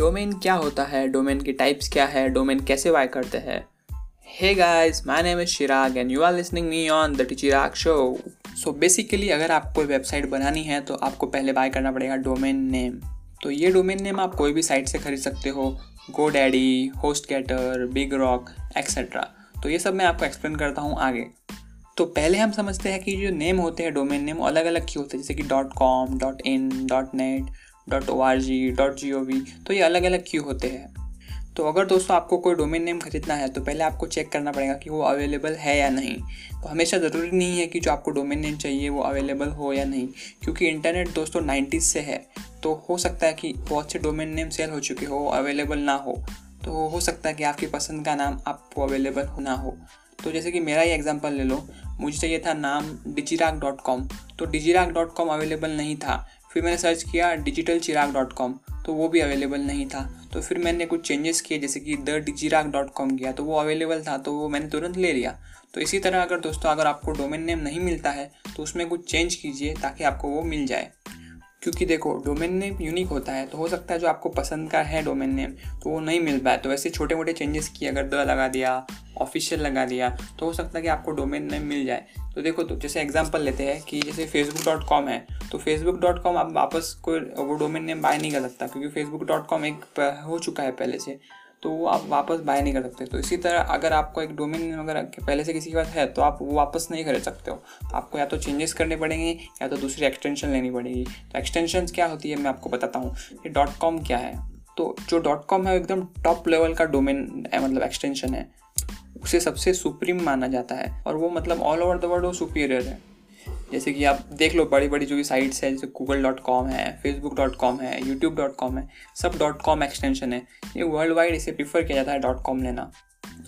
Domain क्या होता है, डोमेन की टाइप्स क्या है, डोमेन कैसे वाई करते हैं। Hey guys my name is Chirag and you are listening me on the Chirag show so basically अगर आपको वेबसाइट बनानी है तो आपको पहले बाय करना पड़ेगा डोमेन नेम तो ये डोमेन नेम आप कोई भी साइट से खरीद सकते हो GoDaddy HostGator BigRock etcetera तो ये सब मैं आपको एक्सप्लेन करता हूँ आगे। तो पहले हम समझते हैं कि जो नेम होते हैं डोमेन नेम अलग अलग क्यों होते हैं? जैसे कि dot com dot in dot net dot O R G dot G O V तो ये अलग अलग क्यों होते हैं? तो अगर दोस्तों आपको कोई डोमेन नेम खरीदना है तो पहले आपको चेक करना पड़ेगा कि वो अवेलेबल है या नहीं। तो हमेशा ज़रूरी नहीं है कि जो आपको डोमेन नेम चाहिए, वो अवेलेबल हो या नहीं, क्योंकि इंटरनेट दोस्तों नाइन्टीज़ से है। तो हो सकता है कि बहुत से डोमेन नेम सेल हो चुके हो अवेलेबल ना हो। तो हो सकता है कि आपकी पसंद का नाम आपको अवेलेबल ना हो। तो जैसे कि मेरा ही एग्जांपल ले लो, मुझे चाहिए था नाम डिजीराग डॉट कॉम तो डिजीराग डॉट कॉम अवेलेबल नहीं था। फिर मैंने सर्च किया डिजिटल चिराग डॉट कॉम तो वो भी अवेलेबल नहीं था। तो फिर मैंने कुछ चेंजेस किए, जैसे कि द डिजिराग डॉट कॉम किया तो वो अवेलेबल था तो वो मैंने तुरंत ले लिया। तो इसी तरह अगर दोस्तों, अगर आपको डोमेन नेम नहीं मिलता है तो उसमें कुछ चेंज कीजिए, ताकि आपको वो मिल जाए। क्योंकि देखो डोमेन नेम यूनिक होता है तो हो सकता है जो आपको पसंद का है डोमेन नेम तो वो नहीं मिल पाए। तो वैसे छोटे मोटे चेंजेस किए, अगर द लगा दिया ऑफिशियल लगा दिया तो हो सकता है कि आपको डोमेन नेम मिल जाए। तो देखो तो जैसे एग्ज़ाम्पल लेते हैं कि जैसे फेसबुक डॉट कॉम है तो फेसबुक डॉट कॉम आप वापस कोई वो डोमेन नेम बाय नहीं कर सकता, क्योंकि फेसबुक डॉट कॉम एक हो चुका है पहले से। तो वो आप वापस बाय नहीं कर सकते। तो इसी तरह अगर आपको एक डोमेन अगर पहले से किसी के पास है तो आप वो वापस नहीं खरीद सकते हो। तो आपको या तो चेंजेस करने पड़ेंगे, या तो दूसरी एक्सटेंशन लेनी पड़ेगी। तो एक्सटेंशन क्या होती है, मैं आपको बताता हूँ। ये डॉट कॉम क्या है? तो जो डॉट कॉम है एकदम टॉप लेवल का डोमेन है मतलब एक्सटेंशन है। उसे सबसे सुप्रीम माना जाता है। और वो मतलब ऑल ओवर द वर्ल्ड वो सुपीरियर है। जैसे कि आप देख लो बड़ी बड़ी जो भी साइट्स हैं, जैसे गूगल डॉट कॉम है फेसबुक डॉट कॉम है यूट्यूब डॉट कॉम है, सब डॉट कॉम एक्सटेंशन है। ये वर्ल्ड वाइड इसे प्रीफर किया जाता है डॉट कॉम लेना।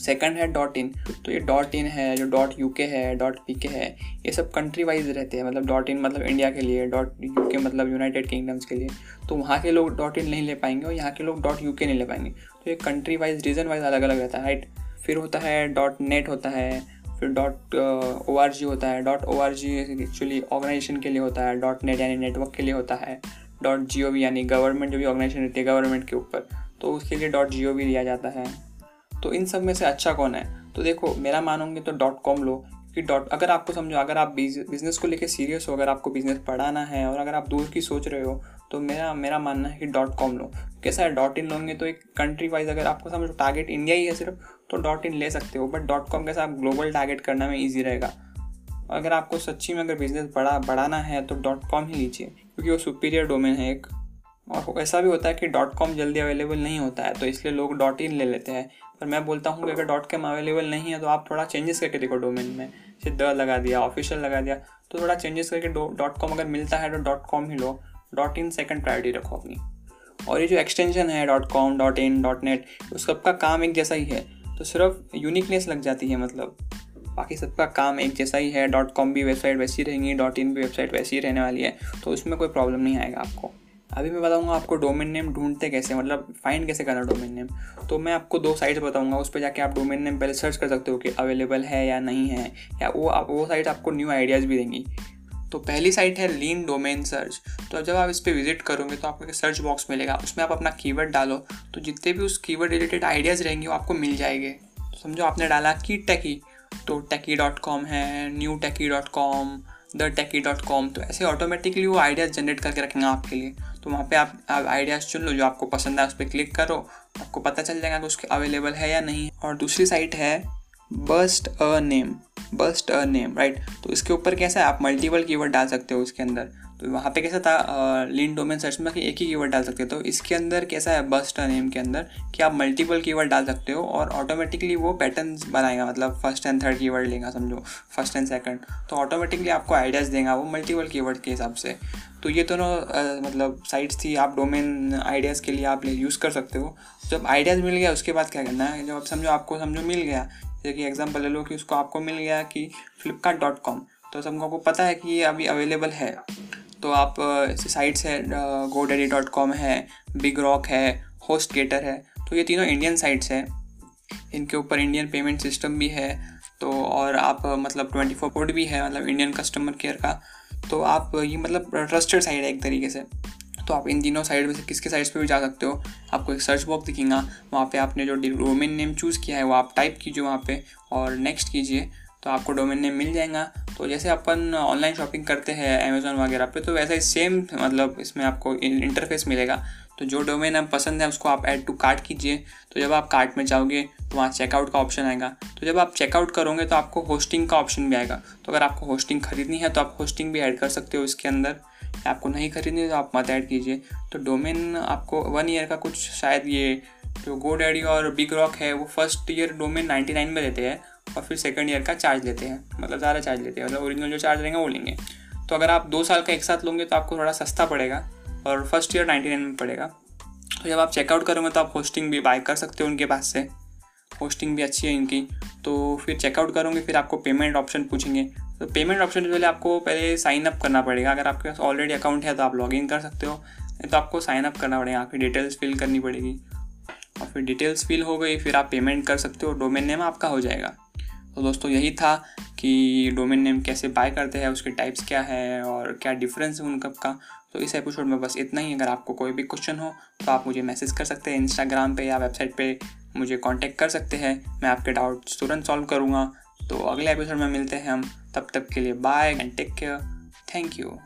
सेकंड है डॉट इन तो ये डॉट इन है, जो डॉट यू के है डॉट पी के है, ये सब कंट्री वाइज रहते हैं। मतलब डॉट इन मतलब इंडिया के लिए डॉट यू के मतलब यूनाइटेड किंगडम्स के लिए। तो वहाँ के लोग डॉट इन नहीं ले पाएँगे और यहाँ के लोग डॉट यू के नहीं ले पाएँगे। तो ये कंट्री वाइज रीजन वाइज अलग अलग रहता है राइट फिर होता है डॉट नेट होता है डॉट ओ आर जी होता है। Dot O R G actually organization के लिए होता है। डॉट नेट यानी नेटवर्क के लिए होता है। डॉट जी ओ वी यानी गवर्नमेंट जो भी ऑर्गेनाइजेशन रहती है गवर्नमेंट के ऊपर। तो उसके लिए डॉट जी ओ वी लिया जाता है। तो इन सब में से अच्छा कौन है? तो देखो, मेरा मानोगे तो डॉट कॉम लो कि डॉट अगर आपको समझो, अगर आप बिज़नेस को लेकर सीरियस हो, अगर आपको बिज़नेस पढ़ाना है और अगर आप दूर की सोच रहे हो तो मेरा मेरा मानना है कि डॉट कॉम लो। कैसा है? डॉट इन लोगे तो एक कंट्री वाइज अगर आपको समझो टारगेट इंडिया ही है सिर्फ़ तो डॉट इन ले सकते हो बट डॉट कॉम कैसा आप ग्लोबल टारगेट करना में ईजी रहेगा। अगर आपको सच्ची में अगर बिज़नेस बढ़ा बढ़ाना है तो डॉट कॉम ही लीजिए, क्योंकि वो सुपीरियर डोमेन है एक। और ऐसा भी होता है कि डॉट कॉम जल्दी अवेलेबल नहीं होता है तो इसलिए लोग डॉट इन ले लेते हैं। पर मैं बोलता हूँ कि अगर डॉट कॉम अवेलेबल नहीं है तो आप थोड़ा चेंजेस करके देखो डोमेन में। जैसे द लगा दिया ऑफिशियल लगा दिया तो थोड़ा चेंजेस करके डॉट कॉम अगर मिलता है तो डॉट कॉम ही लो। डॉट इन सेकेंड प्रायोरिटी रखो अपनी। और ये जो एक्सटेंशन है dot com dot in dot net उस सबका काम एक जैसा ही है। तो सिर्फ़ यूनिकनेस लग जाती है मतलब। बाकी सबका काम एक जैसा ही है डॉट कॉम भी वेबसाइट वैसी रहेंगी डॉट इन भी वेबसाइट वैसी ही रहने वाली है तो उसमें कोई प्रॉब्लम नहीं आएगा आपको। अभी मैं बताऊँगा आपको डोमेन नेम ढूंढते कैसे मतलब फाइंड कैसे करना डोमेन नेम तो मैं आपको दो साइट्स बताऊँगा, उस पर जाके आप डोमेन नेम पहले सर्च कर सकते हो कि अवेलेबल है या नहीं है, या वो आप, वो साइट आपको न्यू आइडियाज़ भी देंगी। तो पहली साइट है लीन डोमेन सर्च तो जब आप इस पर विज़िट करोगे तो आपको एक सर्च बॉक्स मिलेगा। उसमें आप अपना कीवर्ड डालो। तो जितने भी उस कीवर्ड रिलेटेड आइडियाज़ रहेंगे वो आपको मिल जाएँगे। तो समझो आपने डाला की टेकी तो टेकी डॉट कॉम है new techie dot com the techie dot com तो ऐसे ऑटोमेटिकली वो आइडियाज़ जनरेट करके रखेंगे आपके लिए। तो वहाँ पे आप, आप आइडियाज़ चुन लो जो आपको पसंद है उस पर क्लिक करो। आपको पता चल जाएगा कि उसके अवेलेबल है या नहीं। और दूसरी साइट है bust a name, bust a name right तो इसके ऊपर कैसा है? आप मल्टीपल कीवर्ड डाल सकते हो उसके अंदर। तो वहाँ पे कैसा था? लिन डोमेन सर्च में कि एक ही कीवर्ड डाल सकते हो। तो इसके अंदर कैसा है? बस्ट अ नेम के अंदर कि आप मल्टीपल कीवर्ड डाल सकते हो और ऑटोमेटिकली वो पैटर्न बनाएगा। मतलब फ़र्स्ट एंड थर्ड कीवर्ड लेगा, समझो। फ़र्स्ट एंड सेकंड तो ऑटोमेटिकली आपको आइडियाज़ देगा वो मल्टीपल कीवर्ड के हिसाब से। तो ये दोनों मतलब साइट्स थी। आप डोमेन आइडियाज़ के लिए आप यूज़ कर सकते हो। जब आइडियाज़ मिल गया, उसके बाद क्या करना है? जब समझो, आपको समझो मिल गया जैसे कि एग्ज़ाम्पल ले लो कि उसको आपको मिल गया कि फ्लिपकार्ट डॉट कॉम तो सबको को पता है कि ये अभी अवेलेबल है। तो आप साइट्स है गो डैडी डॉट कॉम है बिग रॉक है होस्ट गेटर है तो ये तीनों इंडियन साइट्स हैं। इनके ऊपर इंडियन पेमेंट सिस्टम भी है तो और आप मतलब ट्वेंटी फोर कोड भी है मतलब इंडियन कस्टमर केयर का। तो आप ये मतलब ट्रस्टेड साइट है एक तरीके से। तो आप इन तीनों साइड में से किसके साइड्स पे भी जा सकते हो? आपको एक सर्च बॉक्स दिखेगा, वहाँ पे आपने जो डोमेन नेम चूज़ किया है, वो आप टाइप कीजिए वहाँ पे और नेक्स्ट कीजिए तो आपको डोमेन नेम मिल जाएगा। तो जैसे अपन ऑनलाइन शॉपिंग करते हैं अमेज़ोन वगैरह पे तो वैसा ही सेम मतलब इसमें आपको इंटरफेस मिलेगा। तो जो डोमेन आप पसंद है, उसको आप ऐड टू कार्ट कीजिए। तो जब आप कार्ट में जाओगे तो वहाँ चेकआउट का ऑप्शन आएगा। तो जब आप चेकआउट करोगे तो आपको होस्टिंग का ऑप्शन भी आएगा। तो अगर आपको होस्टिंग खरीदनी है तो आप होस्टिंग भी ऐड कर सकते हो इसके अंदर। आपको नहीं खरीदनी तो आप मत ऐड कीजिए। तो डोमेन आपको वन ईयर का कुछ शायद ये जो गो डैडी और बिग रॉक है, वो first year domain ninety nine में देते हैं और फिर सेकेंड ईयर का चार्ज लेते हैं। मतलब ज़्यादा चार्ज लेते हैं। मतलब ओरिजिनल जो चार्ज रहेंगे, वो लेंगे। तो अगर आप दो साल का एक साथ लोगे तो आपको थोड़ा सस्ता पड़ेगा और फ़र्स्ट ईयर नाइन्टी नाइन में पड़ेगा। तो जब आप चेकआउट करोगे तो आप होस्टिंग भी बाय कर सकते हो उनके पास से। होस्टिंग भी अच्छी है इनकी। तो फिर चेकआउट करोगे, फिर आपको पेमेंट ऑप्शन पूछेंगे। तो पेमेंट ऑप्शन पहले आपको पहले साइन अप करना पड़ेगा। अगर आपके पास ऑलरेडी अकाउंट है तो आप लॉग इन कर सकते हो। नहीं तो आपको साइन अप करना पड़ेगा, आपकी डिटेल्स फिल करनी पड़ेगी। और फिर डिटेल्स फिल हो गई, फिर आप पेमेंट कर सकते हो डोमेन नेम आपका हो जाएगा। तो दोस्तों, यही था कि डोमेन नेम कैसे बाय करते हैं, उसके टाइप्स क्या है, और क्या डिफरेंस है उनका का। तो इस एपिसोड में बस इतना ही। अगर आपको कोई भी क्वेश्चन हो तो आप मुझे मैसेज कर सकते हैं इंस्टाग्राम पे या वेबसाइट पे। मुझे कांटेक्ट कर सकते हैं। मैं आपके डाउट्स तुरंत सॉल्व करूँगा। तो अगले एपिसोड में मिलते हैं हम। तब तक के लिए bye and take care thank you